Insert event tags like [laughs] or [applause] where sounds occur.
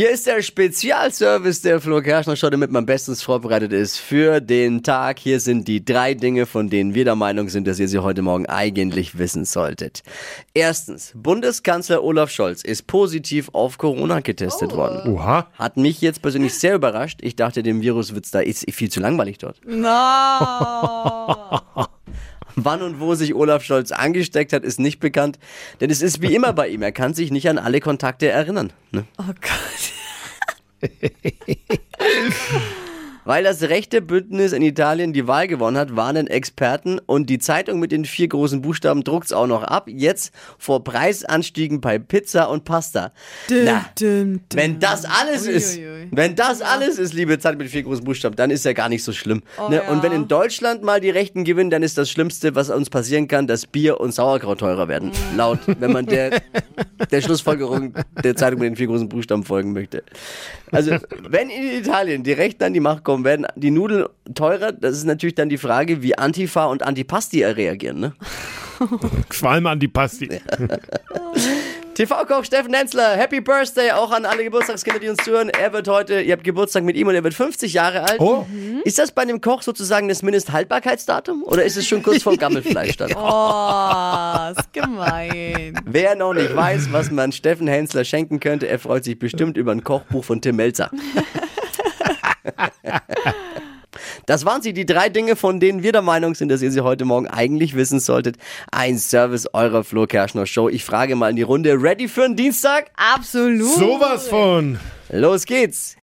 Hier ist der Spezialservice der Flo Kerschner Show, damit man bestens vorbereitet ist für den Tag. Hier sind die drei Dinge, von denen wir der Meinung sind, dass ihr sie heute Morgen eigentlich wissen solltet. Erstens, Bundeskanzler Olaf Scholz ist positiv auf Corona getestet worden. Oha. Hat mich jetzt persönlich sehr überrascht. Ich dachte, dem Virus wird's da ist viel zu langweilig dort. No. [laughs] Wann und wo sich Olaf Scholz angesteckt hat, ist nicht bekannt, denn es ist wie immer bei ihm. Er kann sich nicht an alle Kontakte erinnern. Ne? Oh Gott. Weil das rechte Bündnis in Italien die Wahl gewonnen hat, warnen Experten und die Zeitung mit den vier großen Buchstaben druckt's auch noch ab. Jetzt vor Preisanstiegen bei Pizza und Pasta. Dum, Na, dum, dum. Wenn das alles ist, Wenn das alles ist, liebe Zeit mit vier großen Buchstaben, dann ist ja gar nicht so schlimm. ne? ja. Und wenn in Deutschland mal die Rechten gewinnen, dann ist das Schlimmste, was uns passieren kann, dass Bier und Sauerkraut teurer werden. Laut, wenn man der, [laughs] der Schlussfolgerung der Zeitung mit den vier großen Buchstaben folgen möchte. Also, wenn in Italien die Rechten an die Macht kommen, werden die Nudeln teurer. Das ist natürlich dann die Frage, wie Antifa und Antipasti reagieren. Ne? Qualm an die Pasti. [laughs] TV-Koch Steffen Hensler, Happy Birthday auch an alle Geburtstagskinder, die uns zuhören. Er wird heute, ihr habt Geburtstag mit ihm und er wird 50 Jahre alt. Oh. Ist das bei einem Koch sozusagen das Mindesthaltbarkeitsdatum oder ist es schon kurz vorm Gammelfleisch dann? [laughs] Oh, ist gemein. Wer noch nicht weiß, was man Steffen Hensler schenken könnte, er freut sich bestimmt über ein Kochbuch von Tim Melzer. [laughs] Das waren sie, die drei Dinge, von denen wir der Meinung sind, dass ihr sie heute Morgen eigentlich wissen solltet. Ein Service eurer Flo Kerschner Show. Ich frage mal in die Runde, ready für einen Dienstag? Absolut. Sowas von. Los geht's.